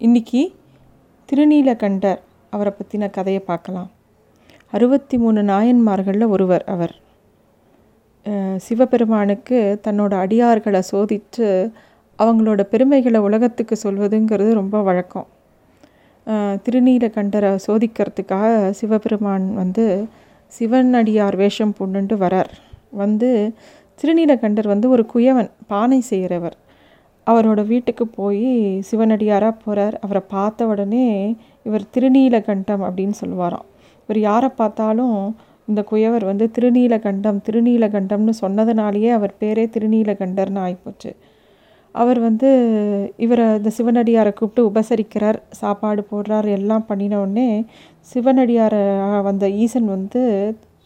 இன்னைக்கு திருநீலகண்டர் அவரை பற்றின கதையை பார்க்கலாம். அறுபத்தி மூணு நாயன்மார்களில் ஒருவர் அவர். சிவபெருமானுக்கு தன்னோட அடியார்களை சோதித்து அவங்களோட பெருமைகளை உலகத்துக்கு சொல்வதுங்கிறது ரொம்ப வழக்கம். திருநீலகண்டரை சோதிக்கிறதுக்காக சிவபெருமான் வந்து சிவன் அடியார் வேஷம் பூண்டுன்ட்டு வரார். வந்து திருநீலகண்டர் வந்து ஒரு குயவன் பானை செய்கிறவர். அவரோட வீட்டுக்கு போய் சிவனடியாராக போகிறார் அவரை பார்த்த உடனே இவர் திருநீலகண்டம் அப்படின்னு சொல்லுவாராம். இவர் யாரை பார்த்தாலும் இந்த குயவர் வந்து திருநீலகண்டம் திருநீலகண்டம்னு சொன்னதுனாலேயே அவர் பேரே திருநீலகண்டர்னு ஆகிப்போச்சு அவர் வந்து இவரை இந்த சிவனடியாரை கூப்பிட்டு உபசரிக்கிறார் சாப்பாடு போடுறார் எல்லாம் பண்ணின உடனே சிவனடியாரை வந்த ஈசன் வந்து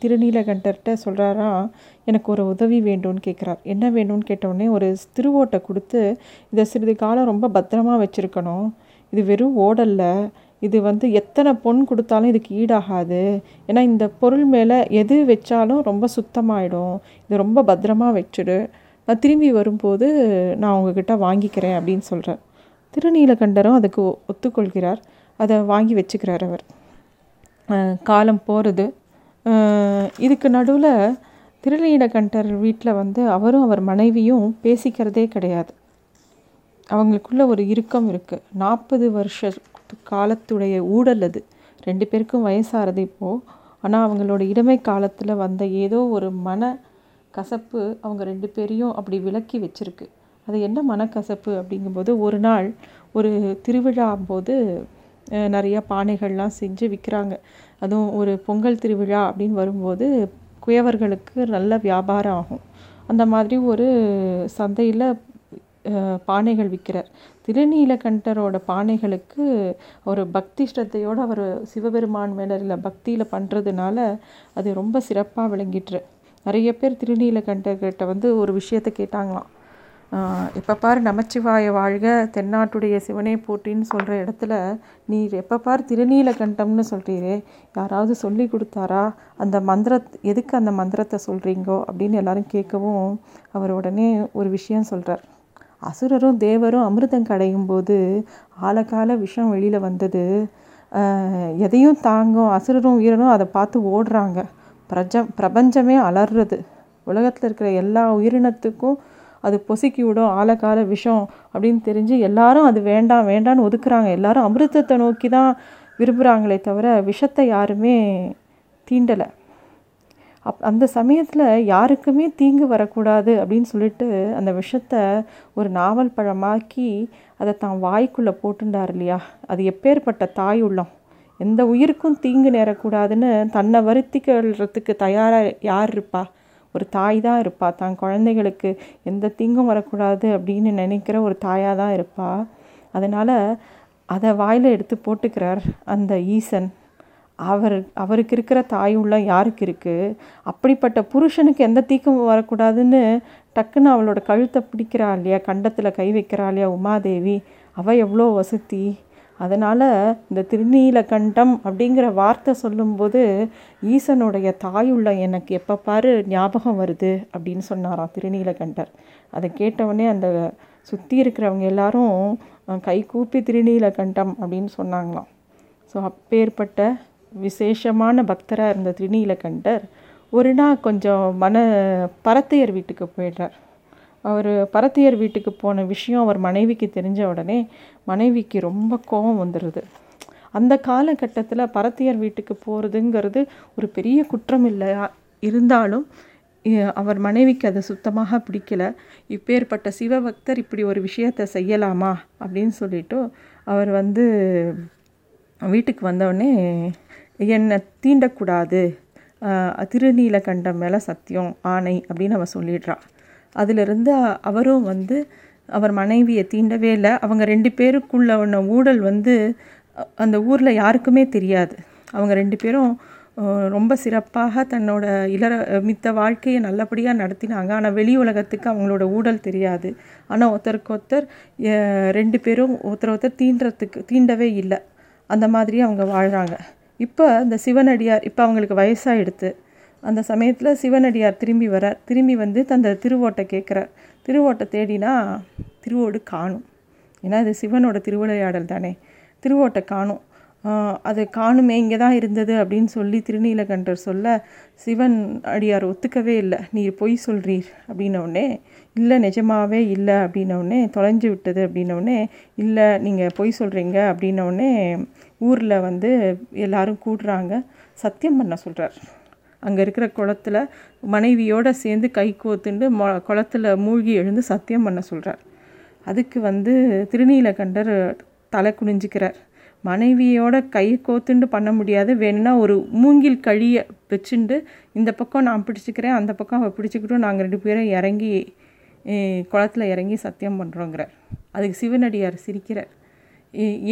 திருநீலகண்டர்கிட்ட சொல்கிறாரா எனக்கு ஒரு உதவி வேண்டும்னு கேட்குறார் என்ன வேணும்னு கேட்டவுடனே ஒரு திருவோட்டை கொடுத்து இதை சிறிது காலம் ரொம்ப பத்திரமா வச்சுருக்கணும். இது வெறும் ஓடல்ல. இது வந்து எத்தனை பொன் கொடுத்தாலும் இதுக்கு ஈடாகாது. ஏன்னா இந்த பொருள் மேலே எது வச்சாலும் ரொம்ப சுத்தமாயிடும். இது ரொம்ப பத்திரமா வச்சுடு நான் திரும்பி வரும்போது நான் உங்ககிட்ட வாங்கிக்கிறேன் அப்படின்னு சொல்கிறார் திருநீலகண்டரும் அதுக்கு ஒ- ஒத்துக்கொள்கிறார். அதை வாங்கி வச்சுக்கிறார் அவர். காலம் போகிறது இதுக்கு நடுவில் திருநீடகண்டர் வீட்டில் வந்து அவரும் அவர் மனைவியும் பேசிக்கிறதே கிடையாது. அவங்களுக்குள்ள ஒரு இறுக்கம் இருக்குது நாற்பது வருஷ காலத்துடைய ஊடல் அது. ரெண்டு பேருக்கும் வயசாகிறது இப்போது ஆனால் அவங்களோட இளமை காலத்தில் வந்த ஏதோ ஒரு மன கசப்பு அவங்க ரெண்டு பேரையும் அப்படி விலக்கி வச்சிருக்கு. அது என்ன மனக்கசப்பு அப்படிங்கும்போது ஒரு நாள் ஒரு திருவிழா போது நிறையா பானைகள்லாம் செஞ்சு விற்கிறாங்க அதுவும் ஒரு பொங்கல் திருவிழா அப்படின்னு வரும்போது குயவர்களுக்கு நல்ல வியாபாரம் ஆகும். அந்த மாதிரி ஒரு சந்தையில் பானைகள் விற்கிறார் திருநீலகண்டரோட பானைகளுக்கு ஒரு பக்தி ஸ்ரத்தையோடு அவர் சிவபெருமான் மேலரில் பக்தியில் பண்ணுறதுனால அது ரொம்ப சிறப்பாக விளங்கிட்டுரு நிறைய பேர் திருநீலகண்டர்கிட்ட வந்து ஒரு விஷயத்தை கேட்டாங்களாம். எப்போ பார் நமச்சிவாய வாழ்க தென்னாட்டுடைய சிவனே போட்டின்னு சொல்கிற இடத்துல நீர் எப்போ பார் திருநீலகண்டம்னு சொல்கிறீரே யாராவது சொல்லி கொடுத்தாரா? அந்த மந்திர எதுக்கு அந்த மந்திரத்தை சொல்கிறீங்கோ அப்படின்னு எல்லாரும் கேட்கவும் அவர் உடனே ஒரு விஷயம் சொல்கிறார் அசுரரும் தேவரும் அமிர்தம் கடையும் போது ஆழகால விஷம் வெளியில் வந்தது. எதையும் தாங்கும் அசுரரும் உயிரனும் அதை பார்த்து ஓடுறாங்க. பிரஜ பிரபஞ்சமே அலறுறது உலகத்தில் இருக்கிற எல்லா உயிரினத்துக்கும் அது பொசுக்கி விடும் ஆழகால விஷம் அப்படின்னு தெரிஞ்சு எல்லாரும் அது வேண்டாம் வேண்டாம்னு ஒதுக்குறாங்க. எல்லாரும் அமிர்தத்தை நோக்கி தான் விரும்புகிறாங்களே தவிர விஷத்தை யாருமே தீண்டலை. அப் அந்த சமயத்தில் யாருக்குமே தீங்கு வரக்கூடாது அப்படின்னு சொல்லிட்டு அந்த விஷத்தை ஒரு நாவல் பழமாக்கி அதை தான் வாய்க்குள்ளே போட்டுண்டார் இல்லையா? அது எப்பேற்பட்ட தாய் உள்ளம். எந்த உயிருக்கும் தீங்கு நேரக்கூடாதுன்னு தன்னை வருத்திக்கிறதுக்கு தயாராக யார் இருப்பா? ஒரு தாய் தான் இருப்பா. தான் குழந்தைகளுக்கு எந்த தீங்கும் வரக்கூடாது அப்படின்னு நினைக்கிற ஒரு தாயாக தான் இருப்பா. அதனால் அதை வாயில் எடுத்து போட்டுக்கிறார் அந்த ஈசன். அவர் அவருக்கு இருக்கிற தாய் உள்ள யாருக்கு இருக்குது அப்படிப்பட்ட புருஷனுக்கு எந்த தீக்கம் வரக்கூடாதுன்னு டக்குன்னு அவளோட கழுத்தை பிடிக்கிறா இல்லையா? கண்டத்தில் கை வைக்கிறா இல்லையா? உமாதேவி அவள் எவ்வளோ வசதி? அதனால் இந்த திருநீலகண்டம் அப்படிங்கிற வார்த்தை சொல்லும்போது ஈசனுடைய தாயுள்ள எனக்கு எப்போ பாரு ஞாபகம் வருது அப்படின்னு சொன்னாராம் திருநீலகண்டர். அதை கேட்டவுடனே அந்த சுற்றி இருக்கிறவங்க எல்லாரும் கை கூப்பி திருநீலகண்டம் அப்படின்னு சொன்னாங்களாம். ஸோ அப்பேற்பட்ட விசேஷமான பக்தராக இருந்த திருநீலகண்டர் ஒரு நாள் கொஞ்சம் மன பரத்தையர் வீட்டுக்கு போயிடுறார். அவர் பரத்தியர் வீட்டுக்கு போன விஷயம் அவர் மனைவிக்கு தெரிஞ்ச உடனே மனைவிக்கு ரொம்ப கோபம் வந்துடுது அந்த காலகட்டத்தில் பரத்தியர் வீட்டுக்கு போகிறதுங்கிறது ஒரு பெரிய குற்றம் இல்லை. இருந்தாலும் அவர் மனைவிக்கு அது சுத்தமாக பிடிக்கல. இப்பேற்பட்ட சிவபக்தர் இப்படி ஒரு விஷயத்தை செய்யலாமா? அப்படின்னு சொல்லிட்டு அவர் வந்து வீட்டுக்கு வந்தவுடனே என்னை தீண்டக்கூடாது. திருநீலகண்டம் மேலே சத்தியம் ஆணை அப்படின்னு அவன் சொல்லிடுறான் அதிலிருந்து அவரும் வந்து அவர் மனைவியை தீண்டவே இல்லை. அவங்க ரெண்டு பேருக்குள்ள உள்ள ஊழல் வந்து அந்த ஊரில் யாருக்குமே தெரியாது. அவங்க ரெண்டு பேரும் ரொம்ப சிறப்பாக தன்னோட இளர மித்த வாழ்க்கையை நல்லபடியாக நடத்தினாங்க. ஆனால் வெளி உலகத்துக்கு அவங்களோட ஊழல் தெரியாது. ஆனால் ஒருத்தருக்கு ஒருத்தர் ரெண்டு பேரும் ஒருத்தர் ஒருத்தர் தீண்டுறதுக்கு தீண்டவே இல்லை. அந்த மாதிரி அவங்க வாழ்கிறாங்க இப்போ இந்த சிவனடியார் இப்போ அவங்களுக்கு வயசாகிடுது அந்த சமயத்தில் சிவனடியார் திரும்பி வரார். திரும்பி வந்து தந்த திருவோட்டை கேட்குறார். திருவோட்டை தேடினா திருவோடு காணும். ஏன்னா இது சிவனோட திருவிளையாடல் தானே. திருவோட்டை காணும். அது காணுமே இங்கே தான் இருந்தது அப்படின்னு சொல்லி திருநீலகண்டர் சொல்ல சிவன் அடியார் ஒத்துக்கவே இல்லை. நீர் பொய் சொல்கிறீர் அப்படின்னவுடனே இல்லை நிஜமாவே இல்லை அப்படின்னவுடனே தொலைஞ்சு விட்டது அப்படின்னவுடனே இல்லை நீங்கள் பொய் சொல்கிறீங்க அப்படின்னவுடனே ஊரில் வந்து எல்லாரும் கூடுறாங்க. சத்தியம் பண்ண சொல்கிறார் அங்கே இருக்கிற குளத்தில் மனைவியோடு சேர்ந்து கை கோத்துண்டு மொ குளத்தில் மூழ்கி எழுந்து சத்தியம் பண்ண சொல்கிறார் அதுக்கு வந்து திருநீலகண்டர் தலை குனிஞ்சிக்கிறார். மனைவியோட கை கோத்துண்டு பண்ண முடியாது. வேணும்னா ஒரு மூங்கில் கழியை வச்சுண்டு இந்த பக்கம் நான் பிடிச்சிக்கிறேன் அந்த பக்கம் அவள் பிடிச்சிக்கிட்டும் நாங்கள் ரெண்டு பேரும் இறங்கி குளத்தில் இறங்கி சத்தியம் பண்ணுறோங்கிறார் அதுக்கு சிவனடியார் சிரிக்கிறார்.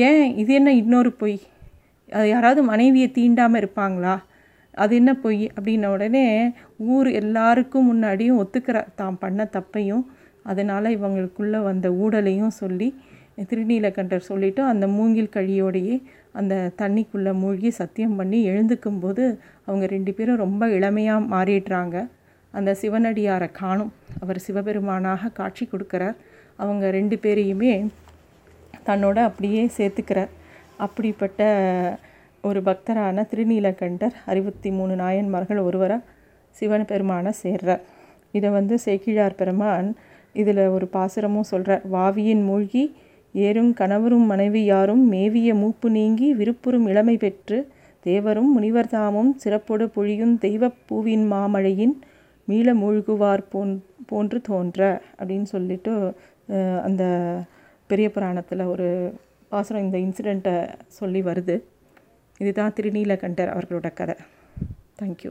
ஏன்? இது என்ன இன்னொரு பொய்? அது யாராவது மனைவியை தீண்டாமல் இருப்பாங்களா? அது என்ன பொய்? அப்படின்ன உடனே ஊர் எல்லாருக்கும் முன்னாடியும் ஒத்துக்கிறார் தான் பண்ண தப்பையும் அதனால் இவங்களுக்குள்ளே வந்த ஊடலையும் சொல்லி திருநீலகண்டர் சொல்லிவிட்டு அந்த மூங்கில் கழியோடையே அந்த தண்ணிக்குள்ளே மூழ்கி சத்தியம் பண்ணி எழுந்துக்கும் போது அவங்க ரெண்டு பேரும் ரொம்ப இளமையாக மாறிடுறாங்க. அந்த சிவனடியாரை காணும். அவர் சிவபெருமானாக காட்சி கொடுக்குறார். அவங்க ரெண்டு பேரையுமே தன்னோட அப்படியே சேர்த்துக்கிறார். அப்படிப்பட்ட ஒரு பக்தரான திருநீலகண்டர் அறுபத்தி மூணு நாயன்மார்கள் ஒருவராக சிவன் பெருமானை சேர்றார் இதை வந்து சேக்கிழார் பெருமான் இதில் ஒரு பாசுரமும் சொல்கிறார் வாவியின் மூழ்கி ஏறும் கணவரும் மனைவியாரும் மேவிய மூப்பு நீங்கி விருப்புறும் இளமை பெற்று தேவரும் முனிவர் தாமும் சிறப்பொடு பொழியும் தெய்வப் பூவின் மாமழையின் மீள மூழ்குவார் போன் போன்று தோன்ற. அப்படின்னு சொல்லிட்டு அந்த பெரிய புராணத்தில் ஒரு பாசுரம் இந்த இன்சிடெண்ட்டை சொல்லி வருது. இதுதான் திருநீலகண்டர் அவர்களோட கதை. தேங்க்யூ